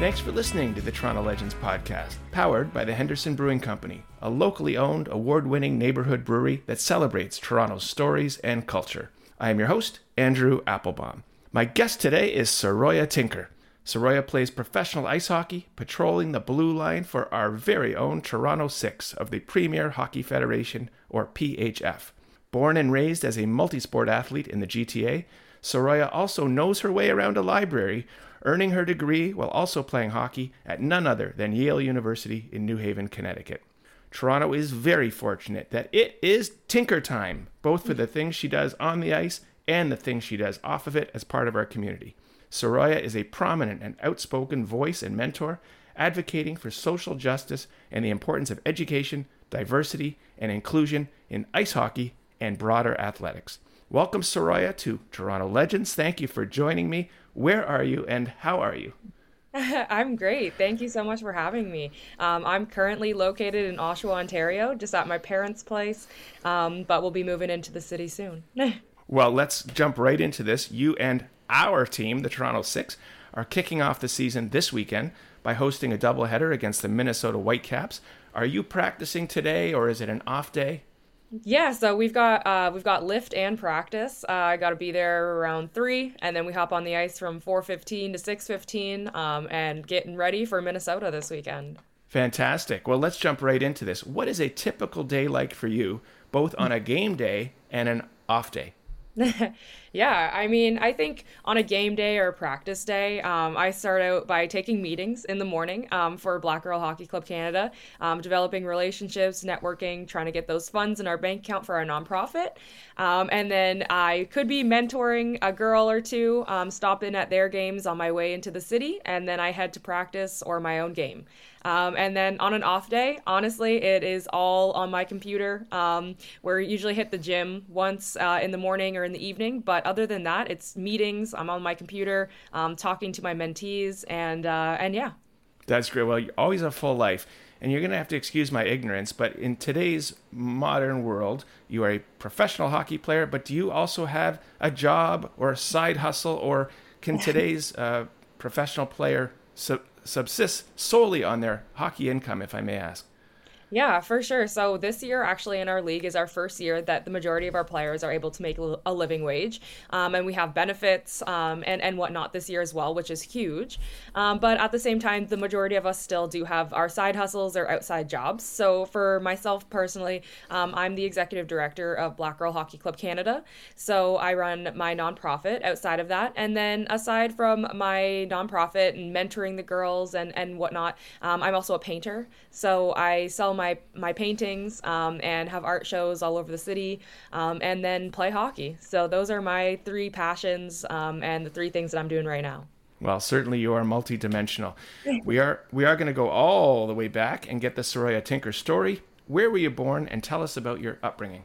Thanks for listening to the Toronto Legends podcast, powered by the Henderson Brewing Company, a locally owned, award winning neighborhood brewery that celebrates Toronto's stories and culture. I am your host, Andrew Applebaum. My guest today is Saroya Tinker. Saroya plays professional ice hockey, patrolling the blue line for our very own Toronto Six of the Premier Hockey Federation, or PHF. Born and raised as a multi-sport athlete in the GTA, Saroya also knows her way around a library, earning her degree while also playing hockey at none other than Yale University in New Haven, Connecticut. Toronto is very fortunate that it is Tinker time, both for the things she does on the ice and the things she does off of it as part of our community. Saroya is a prominent and outspoken voice and mentor, advocating for social justice and the importance of education, diversity, and inclusion in ice hockey and broader athletics. Welcome, Saroya, to Toronto Legends. Thank you for joining me. Where are you and how are you? I'm great. Thank you so much for having me. Um, I'm currently located in Oshawa, Ontario, just at my parents' place, um, but we'll be moving into the city soon. well, let's jump right into this. You and our team, the Toronto Six, are kicking off the season this weekend by hosting a doubleheader against the Minnesota Whitecaps. Are you practicing today, or is it an off day? Yeah, so we've got uh, we've got lift and practice. Uh, I got to be there around three, and then we hop on the ice from four fifteen to six fifteen, um, and getting ready for Minnesota this weekend. Fantastic. Well, let's jump right into this. What is a typical day like for you, both on a game day and an off day? yeah, I mean, I think on a game day or a practice day, um, I start out by taking meetings in the morning um, for Black Girl Hockey Club Canada, um, developing relationships, networking, trying to get those funds in our bank account for our nonprofit. Um, and then I could be mentoring a girl or two, um, stop in at their games on my way into the city, and then I head to practice or my own game. Um, and then on an off day, honestly, it is all on my computer. Um, we're usually hit the gym once uh, in the morning or in the evening, but other than that, it's meetings. I'm on my computer, um, talking to my mentees, and uh, and yeah. That's great. Well, you always a full life. And you're going to have to excuse my ignorance, but in today's modern world, you are a professional hockey player, but do you also have a job or a side hustle, or can today's uh, professional player subsist solely on their hockey income, if I may ask. Yeah, for sure. So this year, actually, in our league, is our first year that the majority of our players are able to make a living wage, um, and we have benefits um, and and whatnot this year as well, which is huge. Um, but at the same time, the majority of us still do have our side hustles or outside jobs. So for myself personally, um, I'm the executive director of Black Girl Hockey Club Canada. So I run my nonprofit outside of that, and then aside from my nonprofit and mentoring the girls and and whatnot, um, I'm also a painter. So I sell my my paintings um, and have art shows all over the city, um, and then play hockey. So those are my three passions um, and the three things that I'm doing right now. Well, certainly you are multidimensional. we are we are going to go all the way back and get the Saroya Tinker story. Where were you born, and tell us about your upbringing.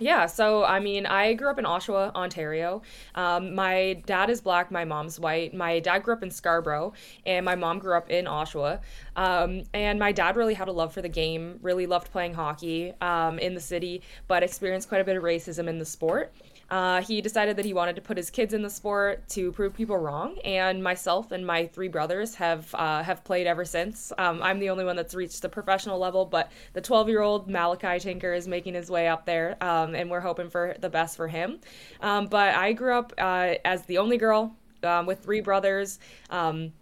Yeah, so I mean, I grew up in Oshawa, Ontario. Um, my dad is black, my mom's white. My dad grew up in Scarborough, and my mom grew up in Oshawa. Um, and my dad really had a love for the game, really loved playing hockey um, in the city, but experienced quite a bit of racism in the sport. Uh, he decided that he wanted to put his kids in the sport to prove people wrong, and myself and my three brothers have uh, have played ever since. Um, I'm the only one that's reached the professional level, but the 12 year old Malachi Tinker is making his way up there, um, and we're hoping for the best for him. Um, but I grew up uh, as the only girl um, with three brothers. Um,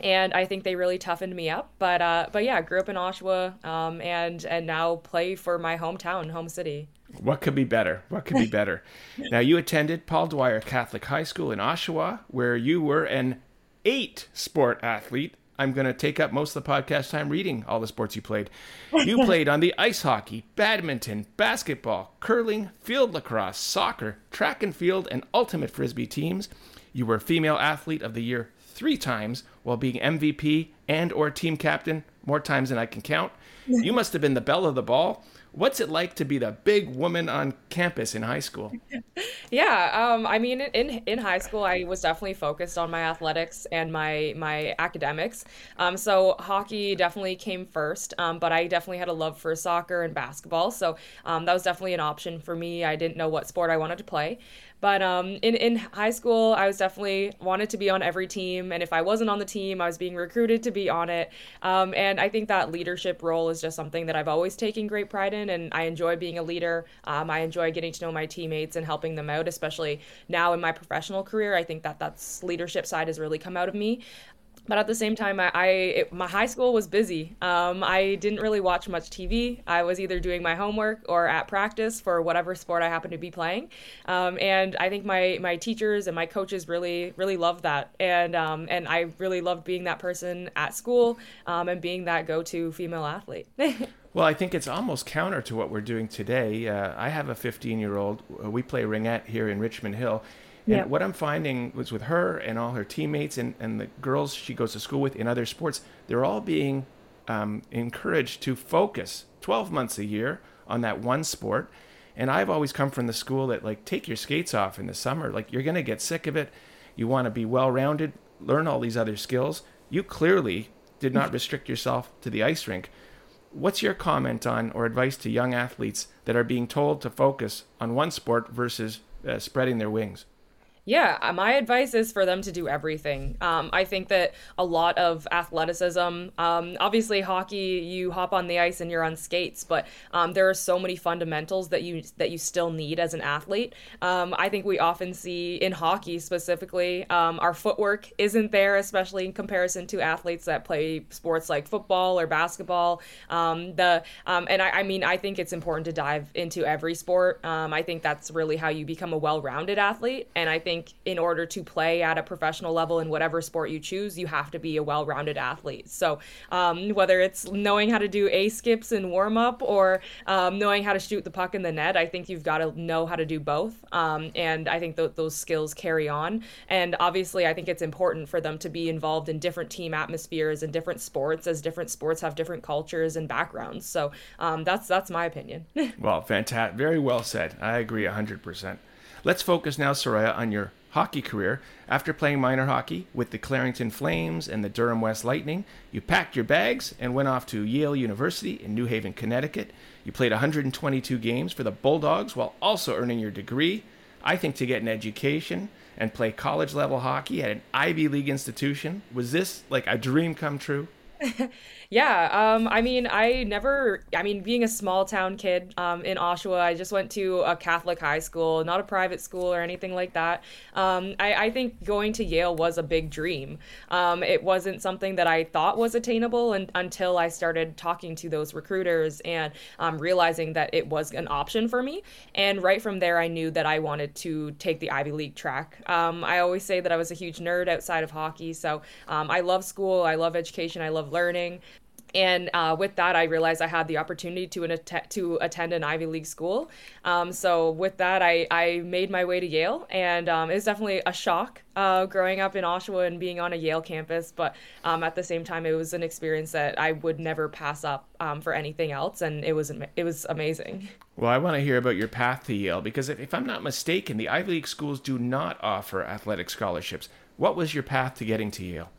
and I think they really toughened me up. But uh, but yeah, grew up in Oshawa, um, and and now play for my hometown, home city. What could be better? What could be better? now, you attended Paul Dwyer Catholic High School in Oshawa, where you were an eight sport athlete. I'm going to take up most of the podcast time reading all the sports you played. You played on the ice hockey, badminton, basketball, curling, field lacrosse, soccer, track and field, and ultimate frisbee teams. You were female athlete of the year three times while being MVP and or team captain more times than I can count. You must have been the belle of the ball What's it like to be the big woman on campus in high school? yeah, um, I mean, in in high school, I was definitely focused on my athletics and my my academics. Um, so hockey definitely came first, um, but I definitely had a love for soccer and basketball. So um, that was definitely an option for me. I didn't know what sport I wanted to play. But um, in in high school, I was definitely wanted to be on every team, and if I wasn't on the team, I was being recruited to be on it. Um, and I think that leadership role is just something that I've always taken great pride in, and I enjoy being a leader. Um, I enjoy getting to know my teammates and helping them out, especially now in my professional career. I think that that's leadership side has really come out of me but at the same time, I, I it, my high school was busy. Um, I didn't really watch much TV. I was either doing my homework or at practice for whatever sport I happened to be playing. Um, and I think my my teachers and my coaches really really loved that, and um, and I really loved being that person at school um, and being that go to female athlete. Well, I think it's almost counter to what we're doing today. Uh, I have a 15 year old. We play ringette here in Richmond Hill, and yep. what I'm finding was with her and all her teammates and, and the girls she goes to school with in other sports, they're all being um, encouraged to focus 12 months a year on that one sport. And I've always come from the school that, like, take your skates off in the summer. Like, you're going to get sick of it. You want to be well rounded, learn all these other skills. You clearly did not restrict yourself to the ice rink. What's your comment on or advice to young athletes that are being told to focus on one sport versus uh, spreading their wings? Yeah, uh, my advice is for them to do everything. Um, I think that a lot of athleticism, um, obviously hockey, you hop on the ice and you're on skates, but um, there are so many fundamentals that you that you still need as an athlete. Um, I think we often see in hockey specifically, um, our footwork isn't there, especially in comparison to athletes that play sports like football or basketball. Um, the and I, I, mean, I think it's important to dive into every sport. I think that's really how you become a well-rounded athlete, and I think think in order to play at a professional level in whatever sport you choose, you have to be a well rounded athlete. So, um, whether it's knowing how to do A skips and warm up or um, knowing how to shoot the puck in the net, I think you've got to know how to do both. Um, and I think th- those skills carry on. And obviously, I think it's important for them to be involved in different team atmospheres and different sports, as different sports have different cultures and backgrounds. So, um, that's that's my opinion. well, fantastic. Very well said. I agree 100%. Let's focus now, Saroya, on your hockey career. After playing minor hockey with the Clarington Flames and the Durham West Lightning, you packed your bags and went off to Yale University in New Haven, Connecticut. You played 122 games for the Bulldogs while also earning your degree. I think to get an education and play college level hockey at an Ivy League institution, was this like a dream come true? Yeah, um, I mean, I never, I mean, being a small town kid um, in Oshawa, I just went to a Catholic high school, not a private school or anything like that. Um, I, I, think going to Yale was a big dream. Um, it wasn't something that I thought was attainable and, until I started talking to those recruiters and um, realizing that it was an option for me. And right from there, I knew that I wanted to take the Ivy League track. Um, I always say that I was a huge nerd outside of hockey, so I love school, I love education, I love learning and uh, with that, I realized I had the opportunity to an att- to attend an Ivy League school. Um, so with that, I, I made my way to Yale, and um, it was definitely a shock uh, growing up in Oshawa and being on a Yale campus. But um, at the same time, it was an experience that I would never pass up um, for anything else, and it was it was amazing. Well, I want to hear about your path to Yale because if, if I'm not mistaken, the Ivy League schools do not offer athletic scholarships. What was your path to getting to Yale?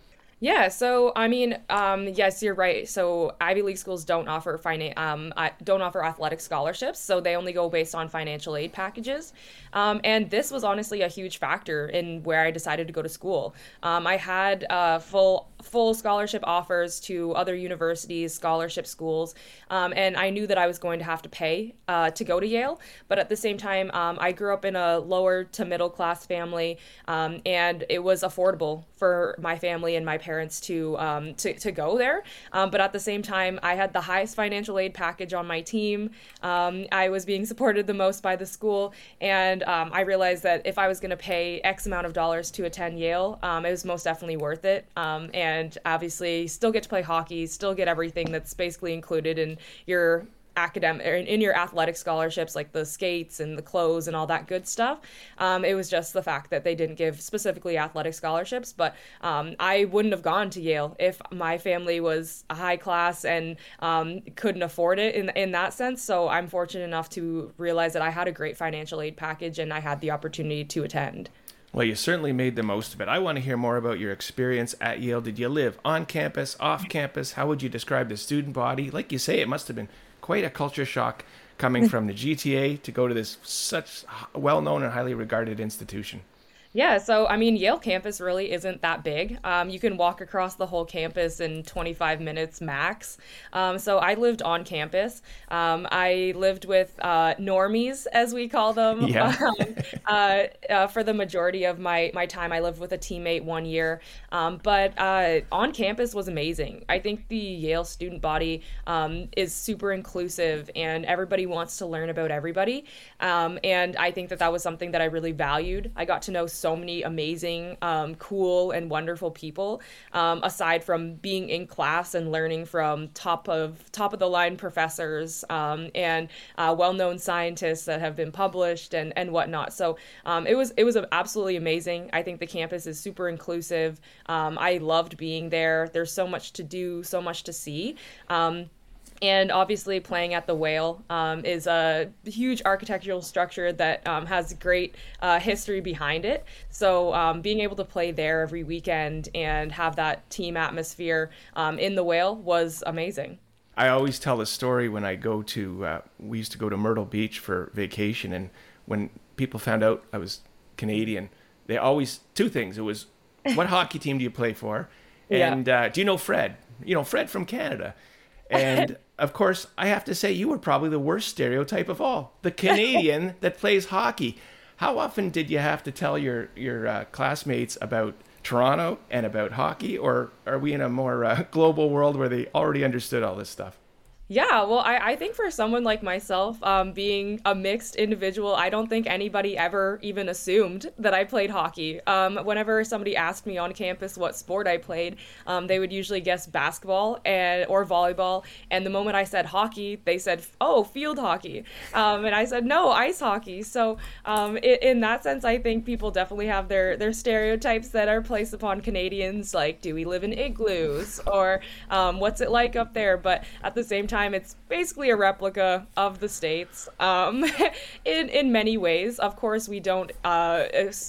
Yeah, so I mean, um, yes, you're right. So Ivy League schools don't offer finan- um, don't offer athletic scholarships, so they only go based on financial aid packages. Um, and this was honestly a huge factor in where I decided to go to school. Um, I had uh, full full scholarship offers to other universities, scholarship schools, um, and I knew that I was going to have to pay uh, to go to Yale. But at the same time, um, I grew up in a lower to middle class family, and it was affordable for my family and my parents parents to um, to, to go there. Um, but at the same time, I had the highest financial aid package on my team. Um, I was being supported the most by the school, and um, I realized that if I was going to pay X amount of dollars to attend Yale, um, it was most definitely worth it. Um, and obviously, still get to play hockey, still get everything that's basically included in your academic in, in, your athletic scholarships like the skates and the clothes and all that good stuff um, it was just the fact that they didn't give specifically athletic scholarships but um, i wouldn't have gone to yale if my family was a high class and um, couldn't afford it in, in that sense so i'm fortunate enough to realize that i had a great financial aid package and i had the opportunity to attend well, you certainly made the most of it. I want to hear more about your experience at Yale. Did you live on campus, off campus? How would you describe the student body? Like you say, it must have been quite a culture shock coming from the GTA to go to this such well known and highly regarded institution. Yeah, so I mean, Yale campus really isn't that big. Um, you can walk across the whole campus in 25 minutes max. Um, so I lived on campus. Um, I lived with uh, normies, as we call them, yeah. Um, uh, uh, for the majority of my, my time. I lived with a teammate one year. Um, but uh, on campus was amazing. I think the Yale student body um, is super inclusive and everybody wants to learn about everybody. and I think that that was something that I really valued. I got to know so many amazing, um, cool, and wonderful people. Um, aside from being in class and learning from top of top of the line professors um, and uh, well known scientists that have been published and and whatnot. So um, it was it was absolutely amazing. I think the campus is super inclusive. Um, I loved being there. There's so much to do, so much to see. Um, and obviously playing at the whale um, is a huge architectural structure that um, has great uh, history behind it. So um, being able to play there every weekend and have that team atmosphere um, in the whale was amazing. I always tell a story when i go to uh, we used to go to myrtle beach for vacation and when people found out i was canadian they always two things it was what hockey team do you play for? And yeah. uh, do you know fred? You know fred from canada. And of course, I have to say you were probably the worst stereotype of all the Canadian that plays hockey. How often did you have to tell your, your uh, classmates about Toronto and about hockey, or are we in a more uh, global world where they already understood all this stuff? Yeah, well, I, I think for someone like myself, um, being a mixed individual, I don't think anybody ever even assumed that I played hockey. Um, whenever somebody asked me on campus what sport I played, um, they would usually guess basketball and or volleyball. And the moment I said hockey, they said, "Oh, field hockey," um, and I said, "No, ice hockey." So, um, it, in that sense, I think people definitely have their their stereotypes that are placed upon Canadians, like, "Do we live in igloos?" or um, "What's it like up there?" But at the same time time, it's basically a replica of the states um, in in many ways. Of course, we don't. Uh,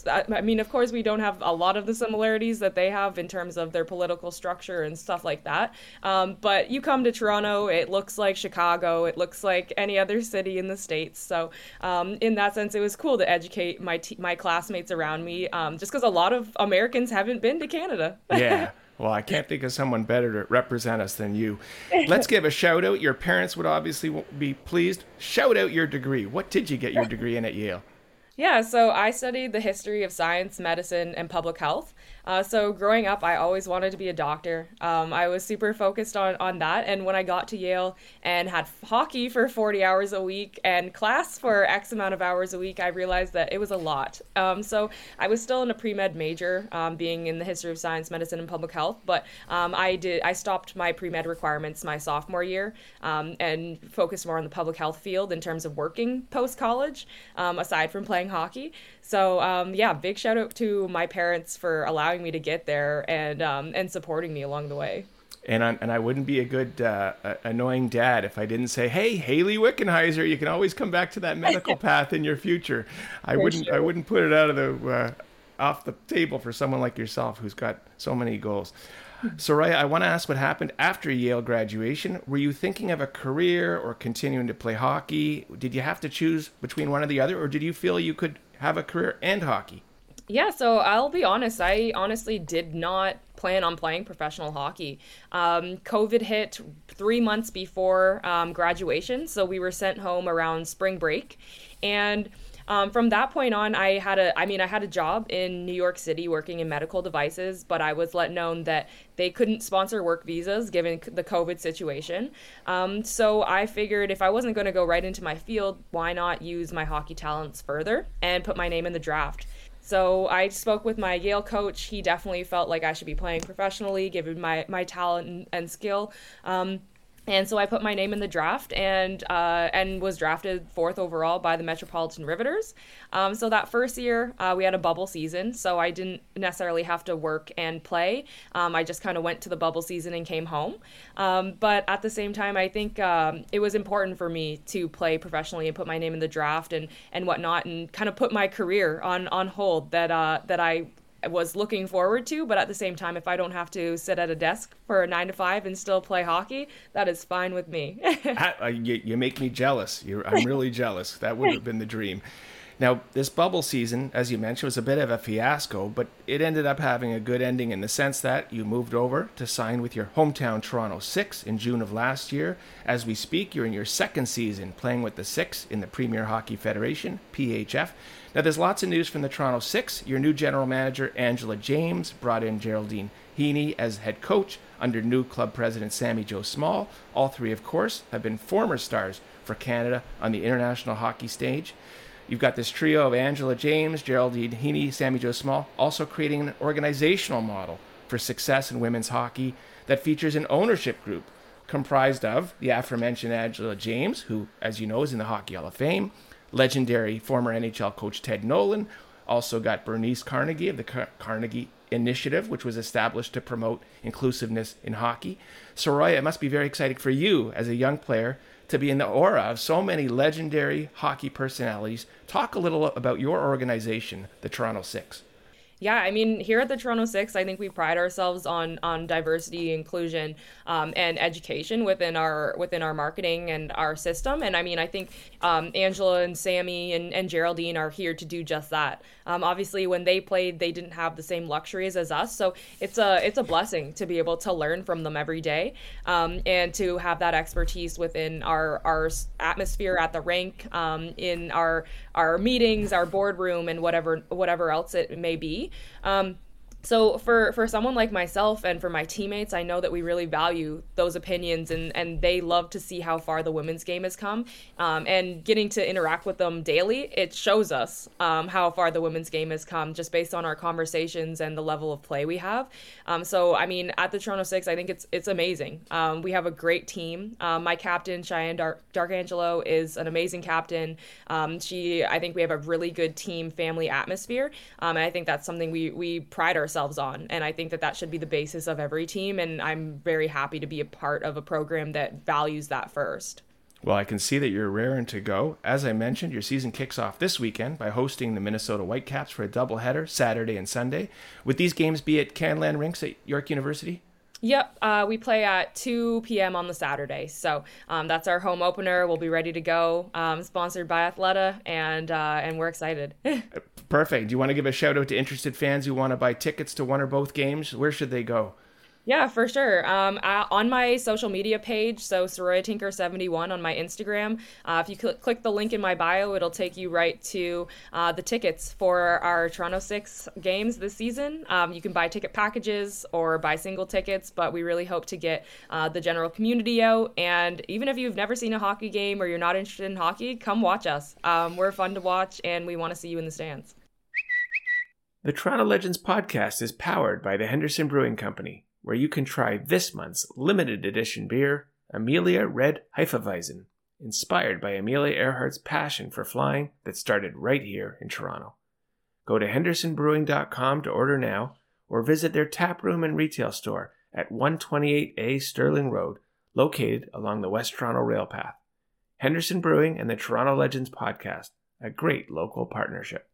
I mean, of course, we don't have a lot of the similarities that they have in terms of their political structure and stuff like that. Um, but you come to Toronto, it looks like Chicago. It looks like any other city in the states. So, um, in that sense, it was cool to educate my t- my classmates around me, um, just because a lot of Americans haven't been to Canada. yeah. Well, I can't think of someone better to represent us than you. Let's give a shout out. Your parents would obviously be pleased. Shout out your degree. What did you get your degree in at Yale? Yeah, so I studied the history of science, medicine, and public health. Uh, so growing up, I always wanted to be a doctor. Um, I was super focused on, on that. And when I got to Yale and had hockey for 40 hours a week and class for X amount of hours a week, I realized that it was a lot. Um, so I was still in a pre med major, um, being in the history of science, medicine, and public health. But um, I did I stopped my pre med requirements my sophomore year um, and focused more on the public health field in terms of working post college, um, aside from playing hockey. So yeah, big shout out to my parents for allowing me to get there and um, and supporting me along the way. And I, and I wouldn't be a good uh, annoying dad if I didn't say, "Hey, Hayley Wickenheiser, you can always come back to that medical path in your future." I for wouldn't sure. I wouldn't put it out of the uh, off the table for someone like yourself who's got so many goals. Saroya, I want to ask what happened after Yale graduation. Were you thinking of a career or continuing to play hockey? Did you have to choose between one or the other, or did you feel you could have a career and hockey? Yeah, so I'll be honest. I honestly did not plan on playing professional hockey. Um, COVID hit three months before um, graduation, so we were sent home around spring break. And um, from that point on, I had a, I mean, I had a job in New York City working in medical devices, but I was let known that they couldn't sponsor work visas given the COVID situation. Um, so I figured if I wasn't going to go right into my field, why not use my hockey talents further and put my name in the draft? So I spoke with my Yale coach. He definitely felt like I should be playing professionally, given my my talent and, and skill. Um, and so I put my name in the draft and uh, and was drafted fourth overall by the Metropolitan Riveters. Um, so that first year uh, we had a bubble season, so I didn't necessarily have to work and play. Um, I just kind of went to the bubble season and came home. Um, but at the same time, I think um, it was important for me to play professionally and put my name in the draft and and whatnot, and kind of put my career on on hold that uh, that I was looking forward to. But at the same time, if I don't have to sit at a desk for a nine to five and still play hockey, that is fine with me. uh, you, you, make me jealous. You're, I'm really jealous. That would have been the dream. Now, this bubble season, as you mentioned, was a bit of a fiasco, but it ended up having a good ending in the sense that you moved over to sign with your hometown Toronto Six in June of last year. As we speak, you're in your second season playing with the Six in the Premier Hockey Federation, PHF. Now, there's lots of news from the Toronto Six. Your new general manager, Angela James, brought in Geraldine Heaney as head coach under new club president Sami Jo Small. All three, of course, have been former stars for Canada on the international hockey stage. You've got this trio of Angela James, Geraldine Heaney, Sami Jo Small, also creating an organizational model for success in women's hockey that features an ownership group comprised of the aforementioned Angela James, who, as you know, is in the Hockey Hall of Fame, legendary former NHL coach Ted Nolan. Also got Bernice Carnegie of the Car- Carnegie Initiative, which was established to promote inclusiveness in hockey. Saroya, it must be very exciting for you as a young player to be in the aura of so many legendary hockey personalities. Talk a little about your organization, the Toronto Six yeah, I mean, here at the Toronto Six, I think we pride ourselves on on diversity, inclusion, um, and education within our within our marketing and our system. And I mean, I think um, Angela and Sami and, and Geraldine are here to do just that. Um, obviously, when they played, they didn't have the same luxuries as us, so it's a it's a blessing to be able to learn from them every day, um, and to have that expertise within our our atmosphere at the rink, um, in our our meetings, our boardroom, and whatever whatever else it may be. Um, so for for someone like myself and for my teammates i know that we really value those opinions and and they love to see how far the women's game has come. Um, and getting to interact with them daily it shows us um, how far the women's game has come just based on our conversations and the level of play we have. Um, so i mean at the toronto six i think it's it's amazing. Um, we have a great team. Um, my captain Shiann Dark, darkangelo is an amazing captain. Um, she i think we have a really good team family atmosphere. And i think that's something we we pride ourselves ourselves on. And I think that that should be the basis of every team. And I'm very happy to be a part of a program that values that first. Well, I can see that you're raring to go. As I mentioned, your season kicks off this weekend by hosting the Minnesota Whitecaps for a doubleheader Saturday and Sunday. Would these games be at Canlan Rinks at York University? Yep, uh, we play at 2 p.m. on the Saturday. So um, that's our home opener. We'll be ready to go. Um, sponsored by Athleta, and uh, and we're excited. Perfect. Do you want to give a shout out to interested fans who want to buy tickets to one or both games? Where should they go? Yeah, for sure. Um, I, on my social media page, so Saroya Tinker 71 on my Instagram, uh, if you cl- click the link in my bio, it'll take you right to uh, the tickets for our Toronto Six games this season. Um, you can buy ticket packages or buy single tickets, but we really hope to get uh, the general community out. And even if you've never seen a hockey game or you're not interested in hockey, come watch us. Um, we're fun to watch, and we want to see you in the stands. The Toronto Legends podcast is powered by the Henderson Brewing Company where you can try this month's limited edition beer, Amelia Red Hefeweizen, inspired by Amelia Earhart's passion for flying that started right here in Toronto. Go to hendersonbrewing.com to order now or visit their tap room and retail store at 128A Sterling Road, located along the West Toronto Rail Path. Henderson Brewing and the Toronto Legends podcast, a great local partnership.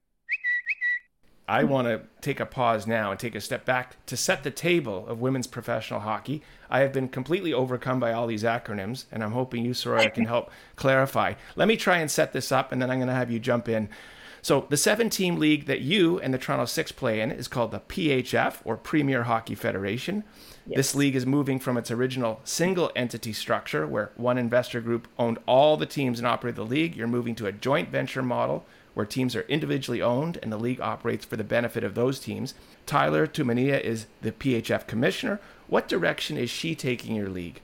I want to take a pause now and take a step back to set the table of women's professional hockey. I have been completely overcome by all these acronyms, and I'm hoping you, Saroya, can help clarify. Let me try and set this up, and then I'm going to have you jump in. So, the seven team league that you and the Toronto Six play in is called the PHF, or Premier Hockey Federation. Yes. This league is moving from its original single entity structure, where one investor group owned all the teams and operated the league. You're moving to a joint venture model where teams are individually owned and the league operates for the benefit of those teams. Tyler Tumminia is the PHF commissioner. What direction is she taking your league?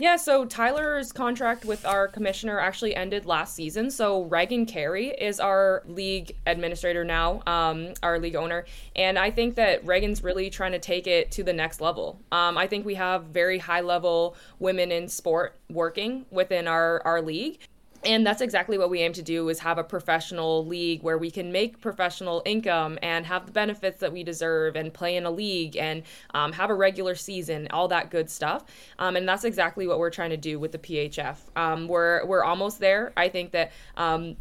Yeah, so Tyler's contract with our commissioner actually ended last season. So Reagan Carey is our league administrator now, um, our league owner, and I think that Reagan's really trying to take it to the next level. Um, I think we have very high level women in sport working within our our league and that's exactly what we aim to do is have a professional league where we can make professional income and have the benefits that we deserve and play in a league and um, have a regular season all that good stuff. Um, and that's exactly what we're trying to do with the phf um, we're, we're almost there. I think that um,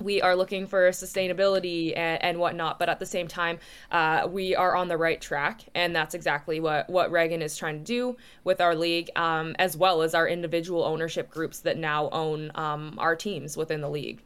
we are looking for sustainability and, and, whatnot, but at the same time, uh, we are on the right track, and that's exactly what what Reagan is trying to do with our league, um, as well as our individual ownership groups that now own um, our teams within the league.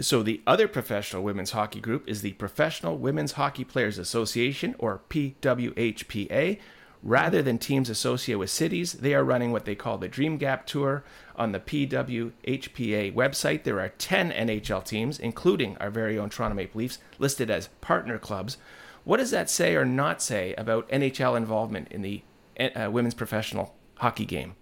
So the other professional women's hockey group is the Professional Women's Hockey Players Association, or PWHPA, Rather than teams associated with cities, they are running what they call the Dream Gap Tour. On the PWHPA website, there are 10 NHL teams, including our very own Toronto Maple Leafs, listed as partner clubs. What does that say or not say about NHL involvement in the uh, women's professional hockey game?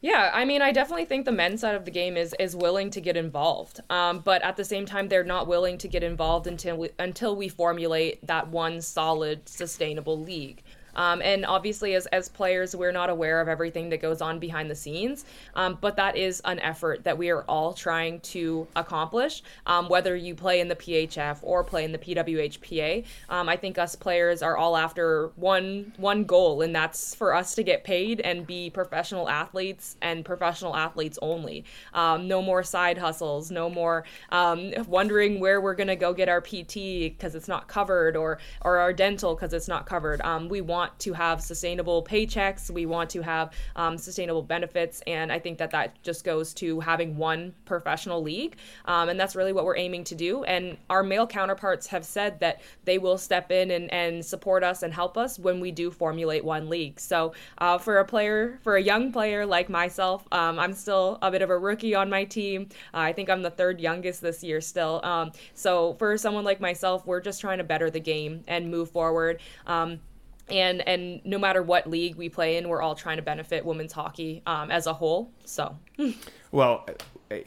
Yeah, I mean, I definitely think the men's side of the game is is willing to get involved, um, but at the same time, they're not willing to get involved until we, until we formulate that one solid, sustainable league. Um, and obviously, as, as players, we're not aware of everything that goes on behind the scenes. Um, but that is an effort that we are all trying to accomplish, um, whether you play in the PHF or play in the PWHPA. Um, I think us players are all after one one goal, and that's for us to get paid and be professional athletes and professional athletes only. Um, no more side hustles, no more um, wondering where we're going to go get our PT because it's not covered or or our dental because it's not covered. we want want to have sustainable paychecks. We want to have um, sustainable benefits. And I think that that just goes to having one professional league. Um, and that's really what we're aiming to do. And our male counterparts have said that they will step in and, and support us and help us when we do formulate one league. So uh, for a player, for a young player like myself, um, I'm still a bit of a rookie on my team. Uh, I think I'm the third youngest this year still. Um, so for someone like myself, we're just trying to better the game and move forward. Um, and and no matter what league we play in, we're all trying to benefit women's hockey um, as a whole. So, well,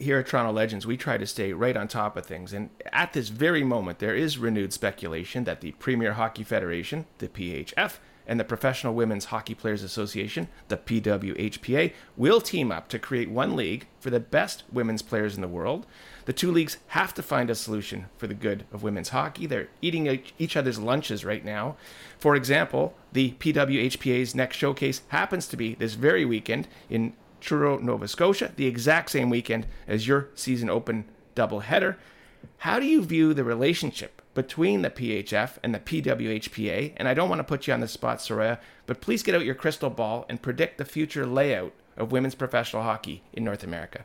here at Toronto Legends, we try to stay right on top of things. And at this very moment, there is renewed speculation that the Premier Hockey Federation, the PHF, and the Professional Women's Hockey Players Association, the PWHPA, will team up to create one league for the best women's players in the world. The two leagues have to find a solution for the good of women's hockey. They're eating each other's lunches right now. For example, the PWHPA's next showcase happens to be this very weekend in Truro, Nova Scotia, the exact same weekend as your season open doubleheader. How do you view the relationship between the PHF and the PWHPA? And I don't want to put you on the spot, Saroya, but please get out your crystal ball and predict the future layout of women's professional hockey in North America.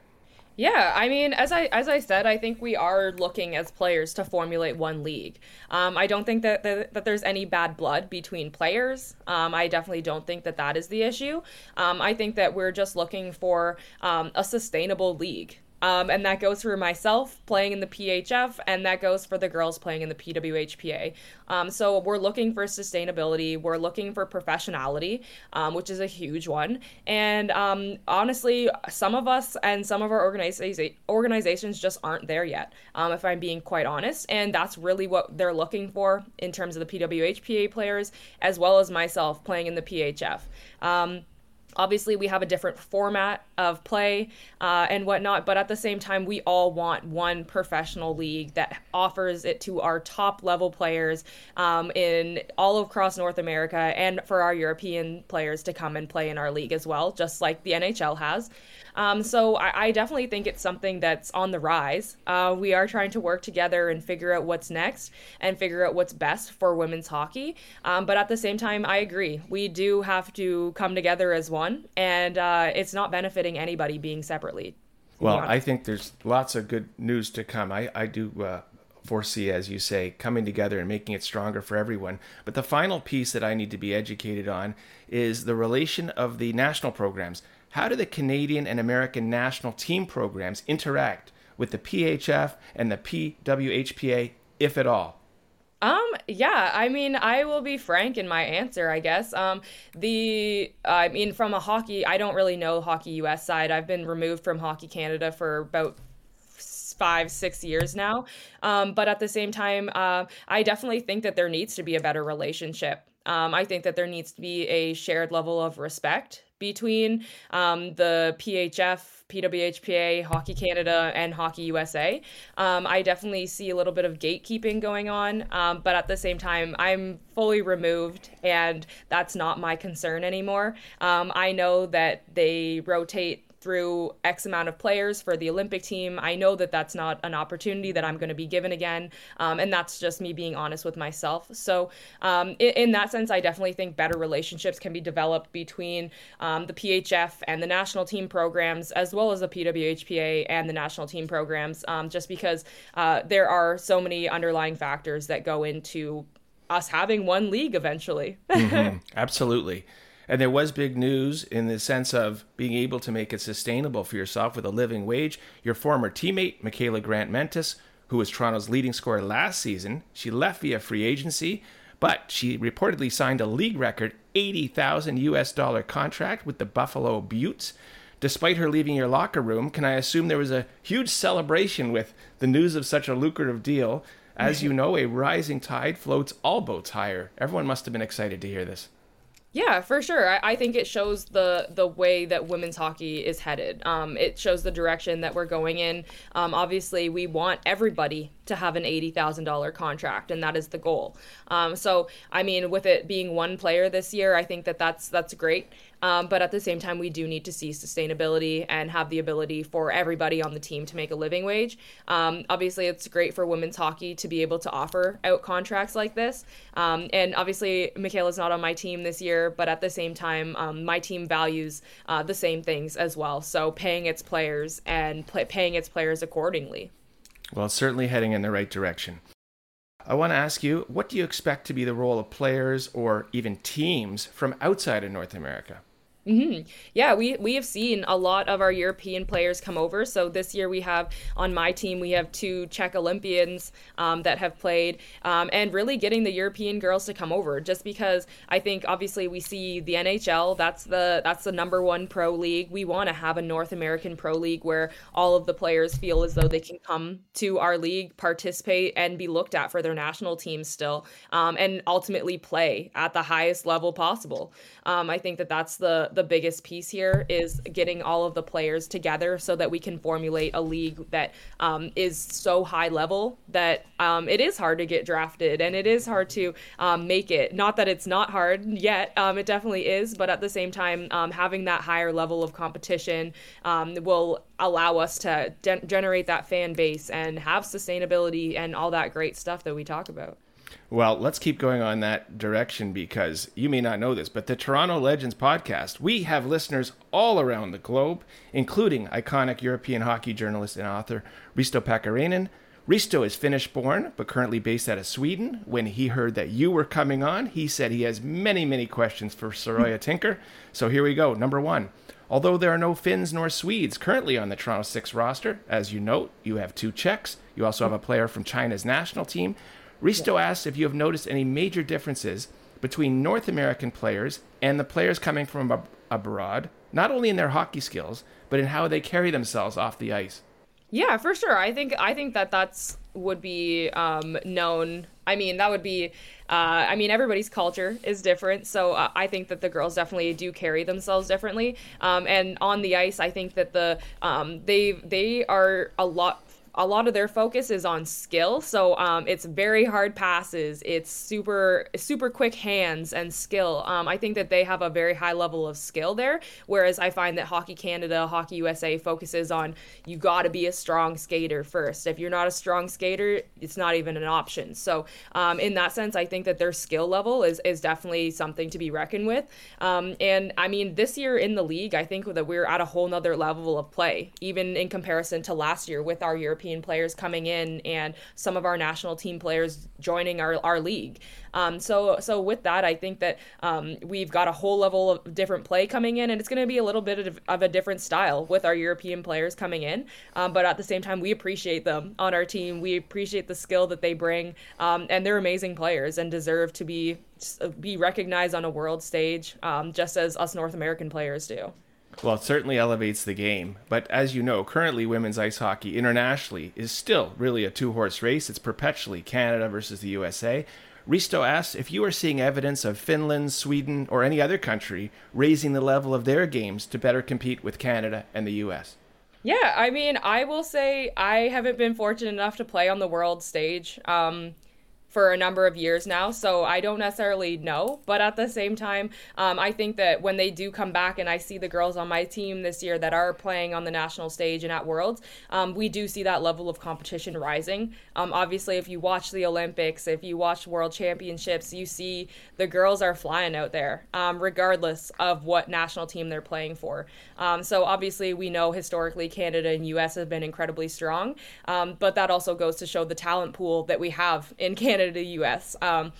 Yeah, I mean, as I as I said, I think we are looking as players to formulate one league. Um, I don't think that, that, that there's any bad blood between players. Um, I definitely don't think that that is the issue. Um, I think that we're just looking for um, a sustainable league. Um, and that goes for myself playing in the PHF, and that goes for the girls playing in the PWHPA. Um, so we're looking for sustainability, we're looking for professionality, um, which is a huge one. And um, honestly, some of us and some of our organiza- organizations just aren't there yet, um, if I'm being quite honest. And that's really what they're looking for in terms of the PWHPA players, as well as myself playing in the PHF. Obviously, we have a different format of play uh, and whatnot, but at the same time, we all want one professional league that offers it to our top level players um, in all across North America and for our European players to come and play in our league as well, just like the NHL has. Um, so I, I, definitely think it's something that's on the rise. Uh, we are trying to work together and figure out what's next and figure out what's best for women's hockey. Um, but at the same time, I agree. We do have to come together as one, and uh, it's not benefiting anybody being separately. Well, I think there's lots of good news to come. I, I do uh, foresee, as you say, coming together and making it stronger for everyone. But the final piece that I need to be educated on is the relation of the national programs. How do the Canadian and American national team programs interact with the PHF and the PWHPA, if at all? Um, yeah, I mean, I will be frank in my answer, I guess. Um, the, I mean, from a hockey, I don't really know Hockey US side. I've been removed from Hockey Canada for about five, six years now. Um, but at the same time, uh, I definitely think that there needs to be a better relationship. Um, I think that there needs to be a shared level of respect between um, the PHF, PWHPA, Hockey Canada, and Hockey USA. Um, I definitely see a little bit of gatekeeping going on, um, but at the same time, I'm fully removed, and that's not my concern anymore. Um, I know that they rotate through X amount of players for the Olympic team. I know that that's not an opportunity that I'm going to be given again. Um, and that's just me being honest with myself. So, um, in, in, that sense, I definitely think better relationships can be developed between um, the PHF and the national team programs, as well as the PWHPA and the national team programs, um, just because uh, there are so many underlying factors that go into us having one league eventually. mm-hmm. Absolutely. And there was big news in the sense of being able to make it sustainable for yourself with a living wage. Your former teammate, Mikyla Grant Mentis, who was Toronto's leading scorer last season, she left via free agency, but she reportedly signed a league record 80,000 US dollar contract with the Buffalo Beauts. Despite her leaving your locker room, can I assume there was a huge celebration with the news of such a lucrative deal? As you know, a rising tide floats all boats higher. Everyone must have been excited to hear this. Yeah, for sure. I, I, think it shows the the way that women's hockey is headed. Um, it shows the direction that we're going in. Um, obviously, we want everybody to have an eighty thousand dollar contract, and that is the goal. Um, so, I mean, with it being one player this year, I think that that's that's great. Um, but at the same time, we do need to see sustainability and have the ability for everybody on the team to make a living wage. Um, obviously, it's great for women's hockey to be able to offer out contracts like this. Um, and obviously, Mikyla's not on my team this year, but at the same time, um, my team values uh, the same things as well. So paying its players and paying its players accordingly. Well, certainly heading in the right direction. I want to ask you, what do you expect to be the role of players or even teams from outside of North America? Mm-hmm. Yeah, we we have seen a lot of our European players come over. So this year we have on my team we have two Czech Olympians um, that have played, um, and really getting the European girls to come over. Just because I think obviously we see the NHL that's the that's the number one pro league. We want to have a North American pro league where all of the players feel as though they can come to our league, participate, and be looked at for their national teams still, um, and ultimately play at the highest level possible. Um, I think that that's the the biggest piece here is getting all of the players together so that we can formulate a league that um, is so high level that um, it is hard to get drafted and it is hard to um, make it. Not that it's not hard yet, um, it definitely is, but at the same time, um, having that higher level of competition um, will allow us to de- generate that fan base and have sustainability and all that great stuff that we talk about. Well, let's keep going on that direction because you may not know this, but the Toronto Legends podcast, we have listeners all around the globe, including iconic European hockey journalist and author Risto Pakarinen. Risto is Finnish born, but currently based out of Sweden. When he heard that you were coming on, he said he has many, many questions for Saroya Tinker. So here we go. Number one. Although there are no Finns nor Swedes currently on the Toronto Six roster, as you note, you have two Czechs. You also have a player from China's national team. Risto yeah. asks if you have noticed any major differences between North American players and the players coming from ab- abroad, not only in their hockey skills, but in how they carry themselves off the ice. Yeah, for sure. I think I think that that's would be um, known. I mean, that would be. Uh, I mean, everybody's culture is different, so uh, I think that the girls definitely do carry themselves differently. Um, and on the ice, I think that the um, they they are a lot a lot of their focus is on skill. So um, it's very hard passes. It's super super quick hands and skill. Um, I think that they have a very high level of skill there. Whereas I find that Hockey Canada, Hockey USA focuses on you got to be a strong skater first. If you're not a strong skater, it's not even an option. So um, in that sense, I think that their skill level is is definitely something to be reckoned with. Um, and I mean, this year in the league, I think that we're at a whole nother level of play, even in comparison to last year with our European European players coming in and some of our national team players joining our, our league. Um, so so with that, I think that um, we've got a whole level of different play coming in, and it's going to be a little bit of, of, a different style with our European players coming in. Um, but at the same time, we appreciate them on our team. We appreciate the skill that they bring, um, and they're amazing players and deserve to be be recognized on a world stage, um, just as us North American players do. Well, it certainly elevates the game. But as you know, currently women's ice hockey internationally is still really a two horse race. It's perpetually Canada versus the USA. Risto asks if you are seeing evidence of Finland, Sweden, or any other country raising the level of their games to better compete with Canada and the US. Yeah, I mean, I will say I haven't been fortunate enough to play on the world stage. Um, for a number of years now, so I don't necessarily know. But at the same time, um, I think that when they do come back and I see the girls on my team this year that are playing on the national stage and at Worlds, um, we do see that level of competition rising. Um, obviously, if you watch the Olympics, if you watch World Championships, you see the girls are flying out there, um, regardless of what national team they're playing for. Um, so obviously, we know historically Canada and US have been incredibly strong, um, but that also goes to show the talent pool that we have in Canada Canada, U.S. Um,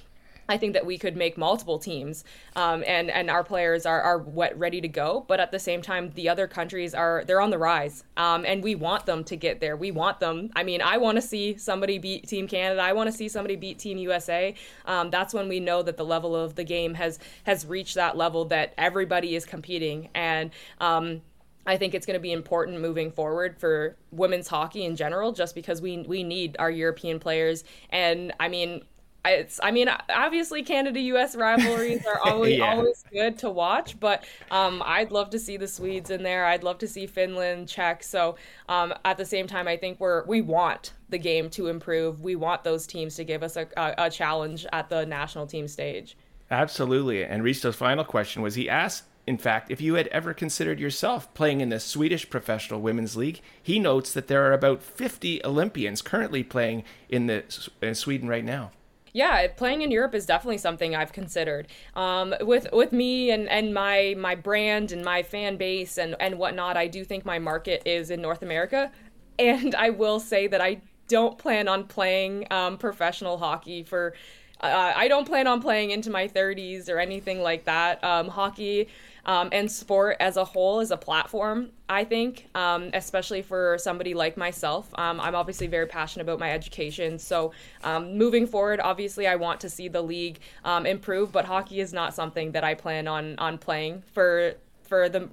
I think that we could make multiple teams, um, and and our players are are ready to go. But at the same time, the other countries are they're on the rise, um, and we want them to get there. We want them. I mean, I want to see somebody beat Team Canada. I want to see somebody beat Team USA. Um, that's when we know that the level of the game has has reached that level that everybody is competing, and um, I think it's going to be important moving forward for women's hockey in general, just because we we need our European players. And I mean, it's I mean, obviously Canada U.S. rivalries are always yeah. always good to watch, but um, I'd love to see the Swedes in there. I'd love to see Finland, Czech. So um, at the same time, I think we're we want the game to improve. We want those teams to give us a, a, a challenge at the national team stage. Absolutely. And Risto's final question was he asked in fact, if you had ever considered yourself playing in the Swedish Professional Women's League, he notes that there are about 50 Olympians currently playing in the in Sweden right now. Yeah, playing in Europe is definitely something I've considered. Um, with with me and, and my my brand and my fan base and and whatnot, I do think my market is in North America, and I will say that I don't plan on playing um, professional hockey for. Uh, I don't plan on playing into my 30s or anything like that. Um, hockey um, and sport as a whole is a platform, I think, um, especially for somebody like myself. Um, I'm obviously very passionate about my education. So um, moving forward, obviously, I want to see the league um, improve, but hockey is not something that I plan on, on playing for for the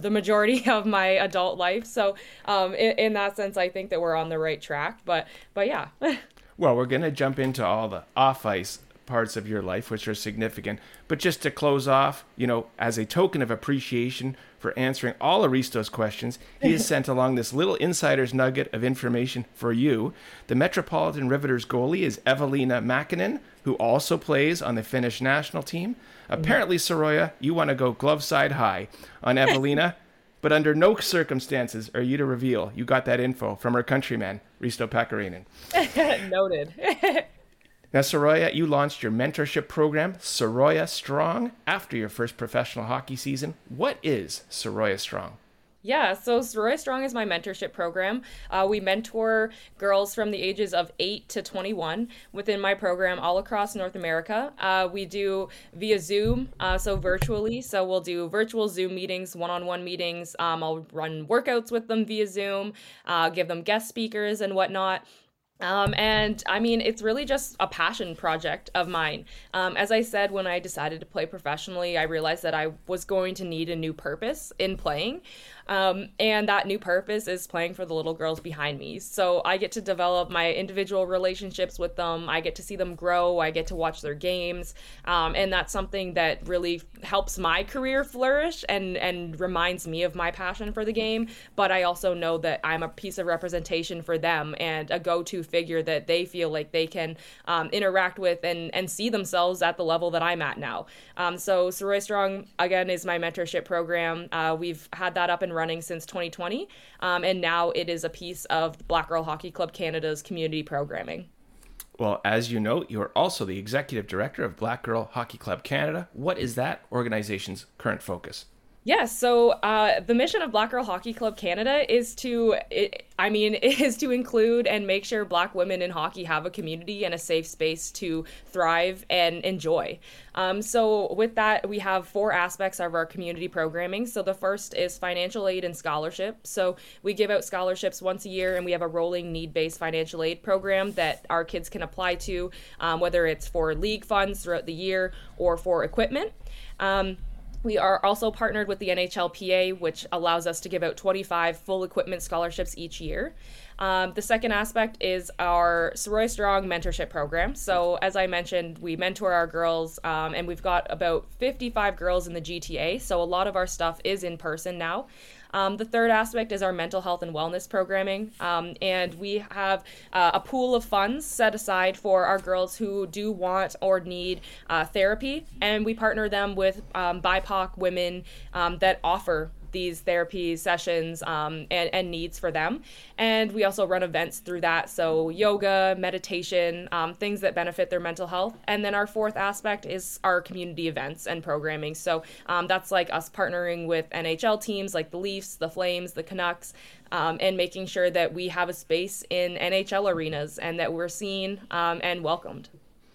the majority of my adult life. So um, in, in, that sense, I think that we're on the right track. But but yeah. well, we're gonna jump into all the off ice parts of your life which are significant. But just to close off, you know, as a token of appreciation for answering all Aristo's questions, he has sent along this little insider's nugget of information for you. The Metropolitan Riveters goalie is Evelina Makinen, who also plays on the Finnish national team. Apparently, Saroya, you want to go glove side high on Evelina. but under no circumstances are you to reveal you got that info from her countryman, Risto Pakarinen. Noted. Now, Saroya, you launched your mentorship program, Saroya Strong, after your first professional hockey season. What is Saroya Strong? Yeah, so Saroya Strong is my mentorship program. Uh, we mentor girls from the ages of 8 to 21 within my program all across North America. Uh, we do via Zoom, uh, so virtually. So we'll do virtual Zoom meetings, one on one meetings. Um, I'll run workouts with them via Zoom, uh, give them guest speakers and whatnot. Um, and I mean, it's really just a passion project of mine. Um, as I said, when I decided to play professionally, I realized that I was going to need a new purpose in playing. Um, and that new purpose is playing for the little girls behind me. So I get to develop my individual relationships with them. I get to see them grow. I get to watch their games. Um, and that's something that really helps my career flourish and, and reminds me of my passion for the game. But I also know that I'm a piece of representation for them and a go to figure that they feel like they can um, interact with and, and see themselves at the level that I'm at now. Um, so Saroya Strong, again, is my mentorship program. Uh, we've had that up and running since 2020, um, and now it is a piece of Black Girl Hockey Club Canada's community programming. Well, as you know, you are also the executive director of Black Girl Hockey Club Canada. What is that organization's current focus? Yes. so uh, the mission of Black Girl Hockey Club Canada is to, it, I mean, is to include and make sure Black women in hockey have a community and a safe space to thrive and enjoy. Um, so with that, we have four aspects of our community programming. So the first is financial aid and scholarship. So we give out scholarships once a year, and we have a rolling need-based financial aid program that our kids can apply to, um, whether it's for league funds throughout the year or for equipment. Um, we are also partnered with the NHLPA, which allows us to give out 25 full equipment scholarships each year. Um, the second aspect is our Saroya Strong mentorship program. So, as I mentioned, we mentor our girls, um, and we've got about 55 girls in the GTA. So, a lot of our stuff is in person now. Um, the third aspect is our mental health and wellness programming. Um, and we have uh, a pool of funds set aside for our girls who do want or need uh, therapy. And we partner them with um, BIPOC women um, that offer these therapy sessions um, and, and, needs for them. And we also run events through that. So, yoga, meditation, um, things that benefit their mental health. And then our fourth aspect is our community events and programming. So, um, that's like us partnering with NHL teams like the Leafs, the Flames, the Canucks. Um, and making sure that we have a space in NHL arenas and that we're seen um, and welcomed.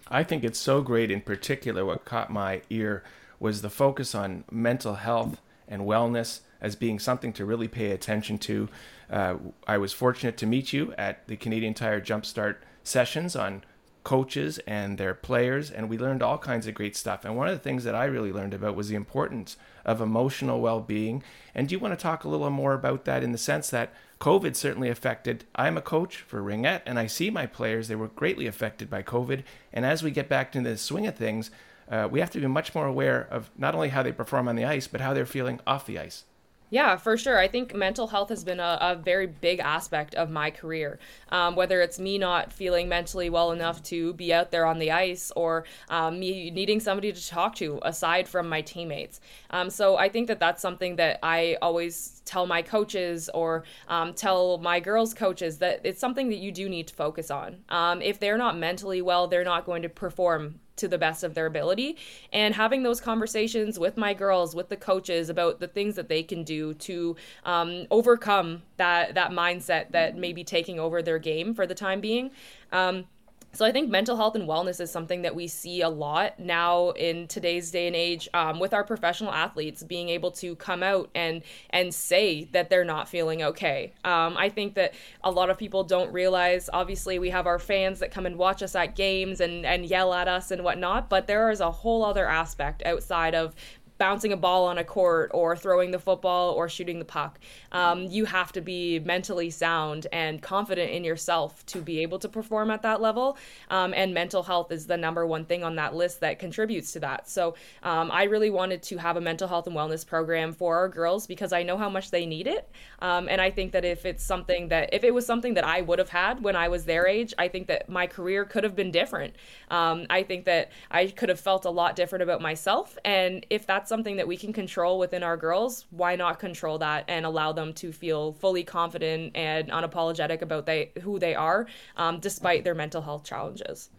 I think it's so great. In particular, what caught my ear was the focus on mental health and wellness as being something to really pay attention to. Uh, I was fortunate to meet you at the Canadian Tire Jumpstart sessions on coaches and their players, and we learned all kinds of great stuff. And one of the things that I really learned about was the importance of emotional well being. And do you want to talk a little more about that in the sense that COVID certainly affected? I'm a coach for Ringette, and I see my players, they were greatly affected by COVID. And as we get back to the swing of things, uh, we have to be much more aware of not only how they perform on the ice, but how they're feeling off the ice. Yeah, for sure. I think mental health has been a, a very big aspect of my career. Um, whether it's me not feeling mentally well enough to be out there on the ice or um, me needing somebody to talk to aside from my teammates. Um, so I think that that's something that I always tell my coaches or um, tell my girls' coaches that it's something that you do need to focus on. Um, if they're not mentally well, they're not going to perform to the best of their ability. And having those conversations with my girls with the coaches about the things that they can do to um, overcome that that mindset that may be taking over their game for the time being. Um, so I think mental health and wellness is something that we see a lot now in today's day and age um, with our professional athletes being able to come out and and say that they're not feeling okay. Um, I think that a lot of people don't realize. Obviously, we have our fans that come and watch us at games and and yell at us and whatnot, but there is a whole other aspect outside of bouncing a ball on a court or throwing the football or shooting the puck. Um, you have to be mentally sound and confident in yourself to be able to perform at that level. Um, and mental health is the number one thing on that list that contributes to that. So um, I really wanted to have a mental health and wellness program for our girls because I know how much they need it. Um, and I think that if it's something that, if it was something that I would have had when I was their age, I think that my career could have been different. Um, I think that I could have felt a lot different about myself. And if that's something that we can control within our girls, why not control that and allow them to feel fully confident and unapologetic about they who they are, um, despite their mental health challenges.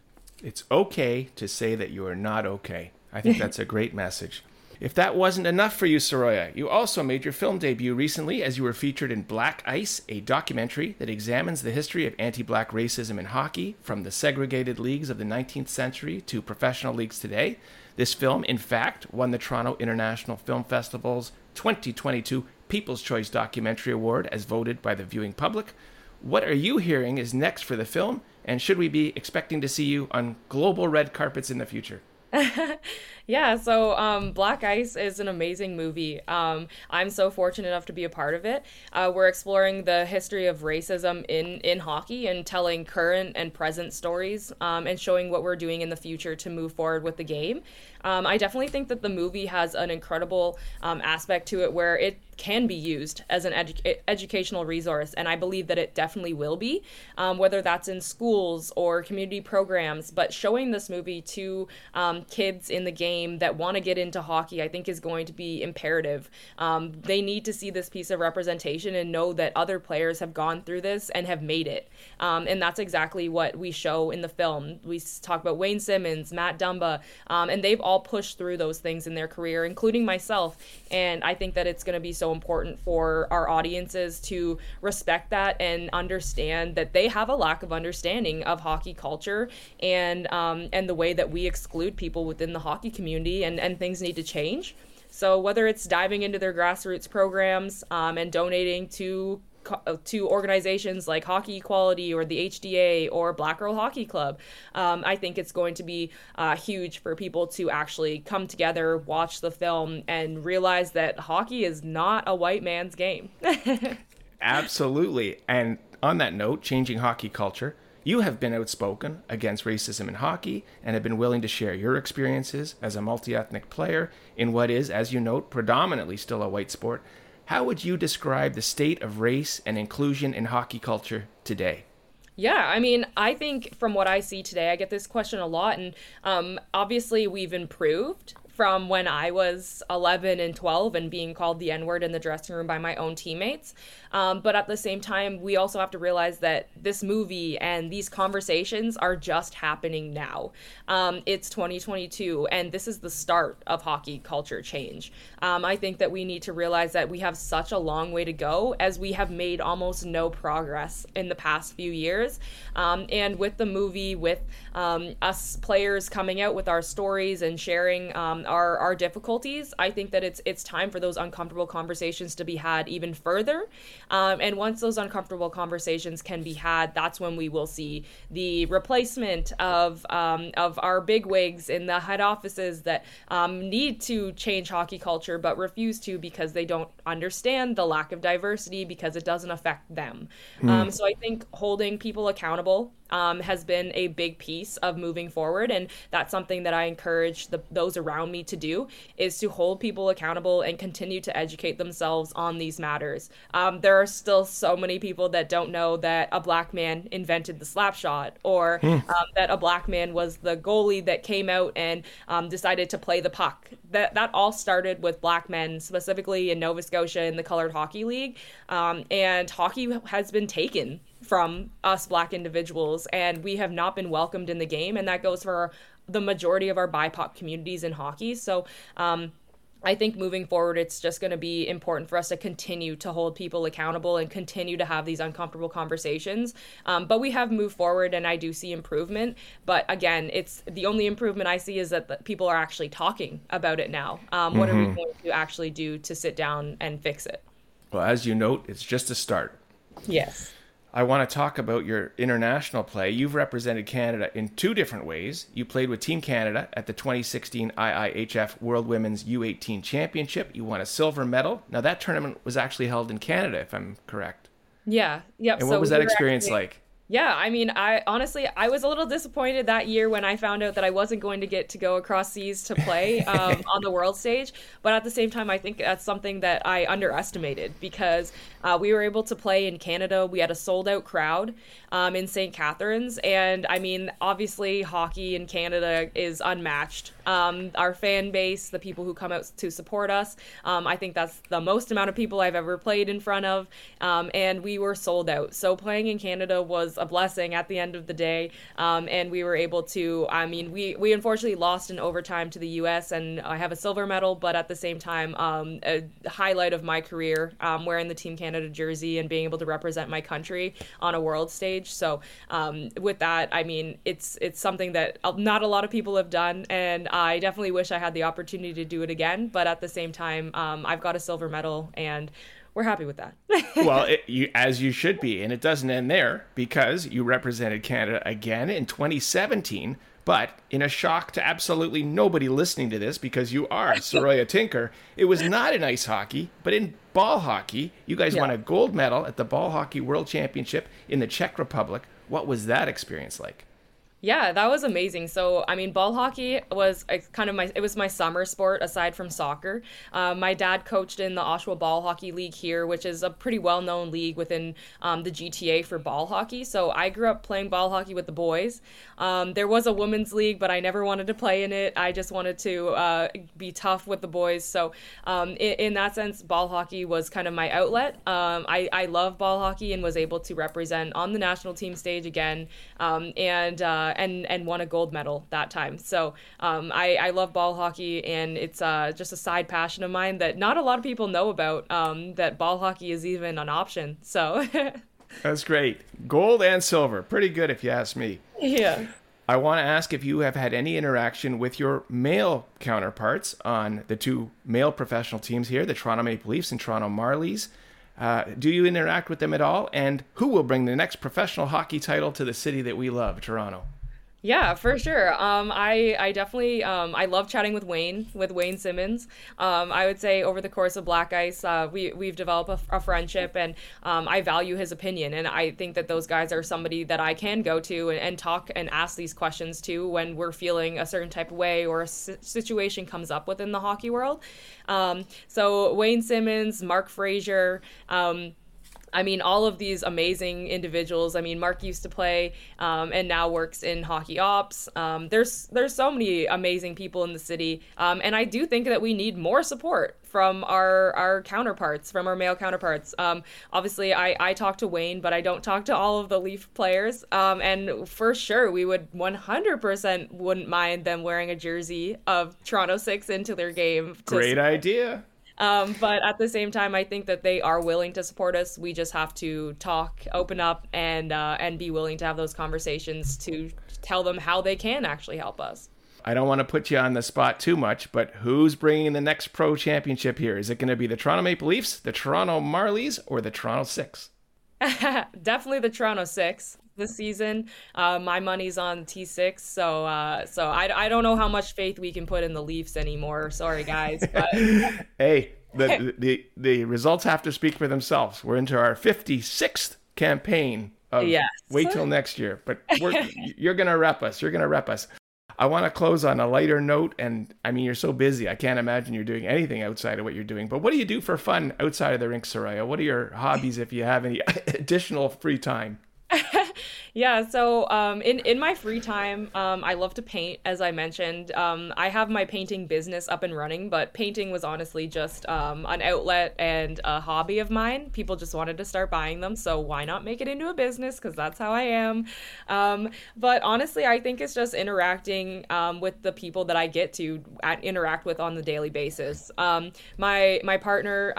It's okay to say that you are not okay. I think that's a great message. If that wasn't enough for you, Saroya, you also made your film debut recently as you were featured in Black Ice, a documentary that examines the history of anti black racism in hockey from the segregated leagues of the 19th century to professional leagues today. This film, in fact, won the Toronto International Film Festival's 2022 People's Choice Documentary Award as voted by the viewing public. What are you hearing is next for the film, and should we be expecting to see you on global red carpets in the future? yeah, so um, Black Ice is an amazing movie. Um, I'm so fortunate enough to be a part of it. Uh, we're exploring the history of racism in, in hockey and telling current and present stories um, and showing what we're doing in the future to move forward with the game. Um, I definitely think that the movie has an incredible um, aspect to it where it can be used as an edu- educational resource, and I believe that it definitely will be, um, whether that's in schools or community programs. But showing this movie to um, kids in the game that want to get into hockey, I think, is going to be imperative. Um, they need to see this piece of representation and know that other players have gone through this and have made it. Um, and that's exactly what we show in the film. We talk about Wayne Simmonds, Matt Dumba, um, and they've all pushed through those things in their career, including myself. And I think that it's going to be so important for our audiences to respect that and understand that they have a lack of understanding of hockey culture and um, and the way that we exclude people within the hockey community, and and things need to change. So whether it's diving into their grassroots programs um, and donating to uh, to organizations like Hockey Equality or the HDA or Black Girl Hockey Club. Um, I think it's going to be uh, huge for people to actually come together, watch the film, and realize that hockey is not a white man's game. Absolutely. And on that note, changing hockey culture, you have been outspoken against racism in hockey and have been willing to share your experiences as a multi ethnic player in what is, as you note, predominantly still a white sport. How would you describe the state of race and inclusion in hockey culture today? Yeah, I mean, I think from what I see today, I get this question a lot, and um, obviously we've improved from when I was 11 and 12 and being called the N word in the dressing room by my own teammates. Um, but at the same time, we also have to realize that this movie and these conversations are just happening now. Um, it's 2022, and this is the start of hockey culture change. Um, I think that we need to realize that we have such a long way to go as we have made almost no progress in the past few years. Um, and with the movie, with um, us players coming out with our stories and sharing um, our, our difficulties, I think that it's it's time for those uncomfortable conversations to be had even further. Um, and once those uncomfortable conversations can be had, that's when we will see the replacement of um, of our big wigs in the head offices that um, need to change hockey culture but refuse to because they don't understand the lack of diversity because it doesn't affect them. Mm. so I think holding people accountable um, has been a big piece of moving forward. And that's something that I encourage the, those around me to do is to hold people accountable and continue to educate themselves on these matters. Um, there are still so many people that don't know that a black man invented the slap shot or hmm. um, that a black man was the goalie that came out and um, decided to play the puck. That, that all started with black men, specifically in Nova Scotia in the Colored Hockey League. Um, and hockey has been taken from us black individuals and we have not been welcomed in the game and that goes for the majority of our bipoc communities in hockey so um, I think moving forward, it's just going to be important for us to continue to hold people accountable and continue to have these uncomfortable conversations. Um, but we have moved forward, and I do see improvement. But again, it's the only improvement I see is that people are actually talking about it now. Um, what mm-hmm. are we mm-hmm. going to actually do to sit down and fix it? Well, as you note, it's just a start. Yes. I want to talk about your international play. You've represented Canada in two different ways. You played with Team Canada at the 2016 IIHF World Women's U18 Championship. You won a silver medal. Now, that tournament was actually held in Canada, if I'm correct. Yeah. Yep. And what so was that experience actually, like? Yeah, I mean, I honestly, I was a little disappointed that year when I found out that I wasn't going to get to go across seas to play um, on the world stage. But at the same time, I think that's something that I underestimated because uh, we were able to play in Canada. We had a sold out crowd um, in St. Catharines. And I mean, obviously, hockey in Canada is unmatched. Um, our fan base, the people who come out to support us, um, I think that's the most amount of people I've ever played in front of. Um, and we were sold out. So playing in Canada was a blessing at the end of the day. Um, and we were able to, I mean, we, we unfortunately lost in overtime to the U.S. and I have a silver medal, but at the same time, um, a highlight of my career um, wearing the Team Canada jersey and being able to represent my country on a world stage. So um, with that, I mean, it's it's something that not a lot of people have done, and I definitely wish I had the opportunity to do it again. But at the same time, um, I've got a silver medal and we're happy with that. well, it, you, as you should be, and it doesn't end there because you represented Canada again in 2017. But in a shock to absolutely nobody listening to this, because you are Saroya Tinker, it was not in ice hockey, but in ball hockey. You guys yeah. won a gold medal at the Ball Hockey World Championship in the Czech Republic. What was that experience like? Yeah, that was amazing. So, I mean, ball hockey was kind of my it was my summer sport aside from soccer. Um, my dad coached in the Oshawa Ball Hockey League here, which is a pretty well known league within um, the GTA for ball hockey. So, I grew up playing ball hockey with the boys. Um, there was a women's league, but I never wanted to play in it. I just wanted to uh, be tough with the boys. So, um, in, in, that sense, ball hockey was kind of my outlet. Um, I, I love ball hockey and was able to represent on the national team stage again. Um, and uh, and and won a gold medal that time. So um, I I love ball hockey, and it's uh, just a side passion of mine that not a lot of people know about. Um, that ball hockey is even an option. So. That's great. Gold and silver. Pretty good if you ask me. Yeah. I want to ask if you have had any interaction with your male counterparts on the two male professional teams here, the Toronto Maple Leafs and Toronto Marlies. Uh, do you interact with them at all? And who will bring the next professional hockey title to the city that we love, Toronto? Yeah, for sure. Um, I I definitely um, I love chatting with Wayne with Wayne Simmonds. Um, I would say over the course of Black Ice, uh, we we've developed a, a friendship, and um, I value his opinion. And I think that those guys are somebody that I can go to and, and talk and ask these questions to when we're feeling a certain type of way or a situation comes up within the hockey world. Um, so Wayne Simmonds, Mark Fraser. Um, I mean, all of these amazing individuals. I mean, Mark used to play um, and now works in hockey ops. Um, there's there's so many amazing people in the city, um, and I do think that we need more support from our our counterparts, from our male counterparts. Um, obviously, I I talk to Wayne, but I don't talk to all of the Leaf players. Um, and for sure, we would 100% wouldn't mind them wearing a jersey of Toronto Six into their game. Great idea. Um, but at the same time, I think that they are willing to support us. We just have to talk, open up, and uh, and be willing to have those conversations to tell them how they can actually help us. I don't want to put you on the spot too much, but who's bringing the next pro championship here? Is it going to be the Toronto Maple Leafs, the Toronto Marlies, or the Toronto Six? Definitely the Toronto Six this season. Uh, my money's on T6, so uh, so I, I don't know how much faith we can put in the Leafs anymore. Sorry, guys. But... hey, the, the the results have to speak for themselves. We're into our 56th campaign. Of yes. Wait till next year, but you're gonna rep us. You're gonna rep us. I want to close on a lighter note, and I mean, you're so busy. I can't imagine you're doing anything outside of what you're doing. But what do you do for fun outside of the rink, Saroya? What are your hobbies if you have any additional free time? Yeah, so um, in in my free time, um, I love to paint. As I mentioned, um, I have my painting business up and running, but painting was honestly just um, an outlet and a hobby of mine. People just wanted to start buying them, so why not make it into a business? Because that's how I am. Um, but honestly, I think it's just interacting um, with the people that I get to at, interact with on the daily basis. my my partner,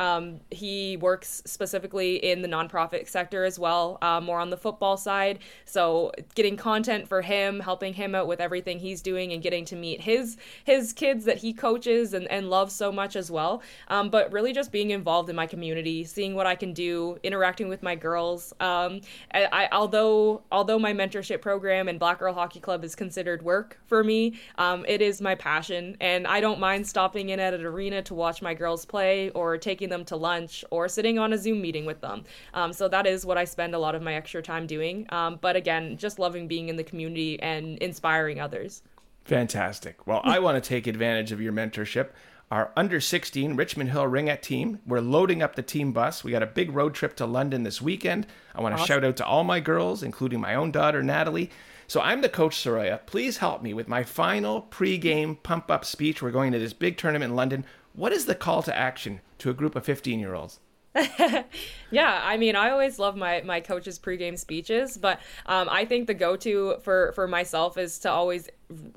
he works specifically in the nonprofit sector as well, uh, more on the football side. So getting content for him, helping him out with everything he's doing, and getting to meet his his kids that he coaches and, and loves so much as well. Um, but really just being involved in my community, seeing what I can do, interacting with my girls. Um, I, I, although although my mentorship program and Black Girl Hockey Club is considered work for me, um, it is my passion, and I don't mind stopping in at an arena to watch my girls play, or taking them to lunch, or sitting on a Zoom meeting with them. Um, so that is what I spend a lot of my extra time doing. Um, but again, just loving being in the community and inspiring others. Fantastic. Well, I want to take advantage of your mentorship. Our under 16 Richmond Hill Ringette team, we're loading up the team bus. We got a big road trip to London this weekend. I want to awesome. shout out to all my girls, including my own daughter, Natalie. So I'm the coach, Saroya. Please help me with my final pre-game pump-up speech. We're going to this big tournament in London. What is the call to action to a group of 15-year-olds? yeah, I mean, I always love my my coach's pregame speeches, but um, I think the go to for for myself is to always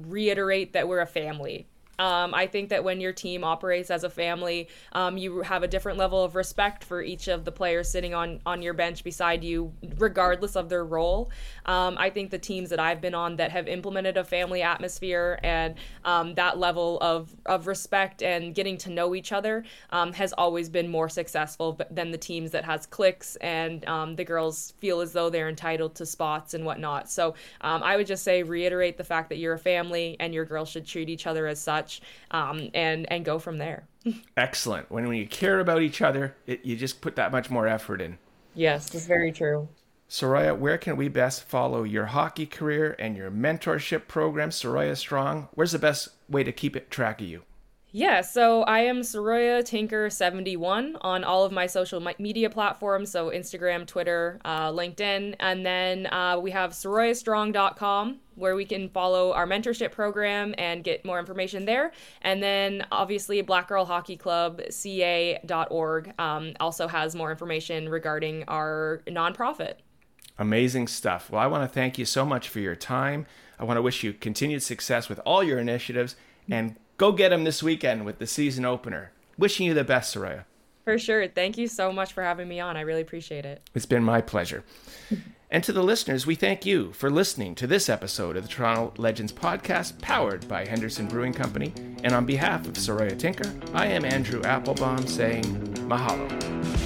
reiterate that we're a family. Um, I think that when your team operates as a family, um, you have a different level of respect for each of the players sitting on on your bench beside you, regardless of their role. Um, I think the teams that I've been on that have implemented a family atmosphere and um, that level of of respect and getting to know each other um, has always been more successful than the teams that has cliques and um, the girls feel as though they're entitled to spots and whatnot. So I would just say reiterate the fact that you're a family and your girls should treat each other as such um, and and go from there. Excellent. When when you care about each other, it, you just put that much more effort in. Yes, that's very true. Saroya, where can we best follow your hockey career and your mentorship program, Saroya Strong? Where's the best way to keep it track of you? Yeah, so I am Saroya Tinker 71 on all of my social media platforms, so Instagram, Twitter, uh, LinkedIn, and then uh, we have saroyastrong.com where we can follow our mentorship program and get more information there. And then obviously Black Girl Hockey Club ca.org um, also has more information regarding our nonprofit. Amazing stuff. Well, I want to thank you so much for your time. I want to wish you continued success with all your initiatives and Go get him this weekend with the season opener. Wishing you the best, Saroya. For sure. Thank you so much for having me on. I really appreciate it. It's been my pleasure. and to the listeners, we thank you for listening to this episode of the Toronto Legends podcast powered by Henderson Brewing Company. And on behalf of Saroya Tinker, I am Andrew Applebaum saying mahalo.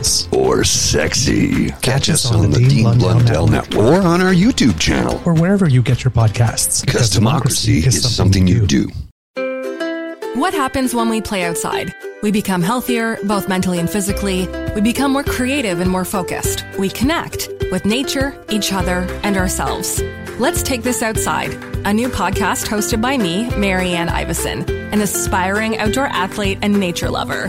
fabulous or sexy. Catch us on, on the Dean, Dean Blundell, Blundell Network. Network or on our YouTube channel or wherever you get your podcasts. Because, democracy, democracy, is, something, something you do. What happens when we play outside? We become healthier, both mentally and physically. We become more creative and more focused. We connect with nature, each other, and ourselves. Let's Take This Outside, a new podcast hosted by me, Marianne Iveson, an aspiring outdoor athlete and nature lover.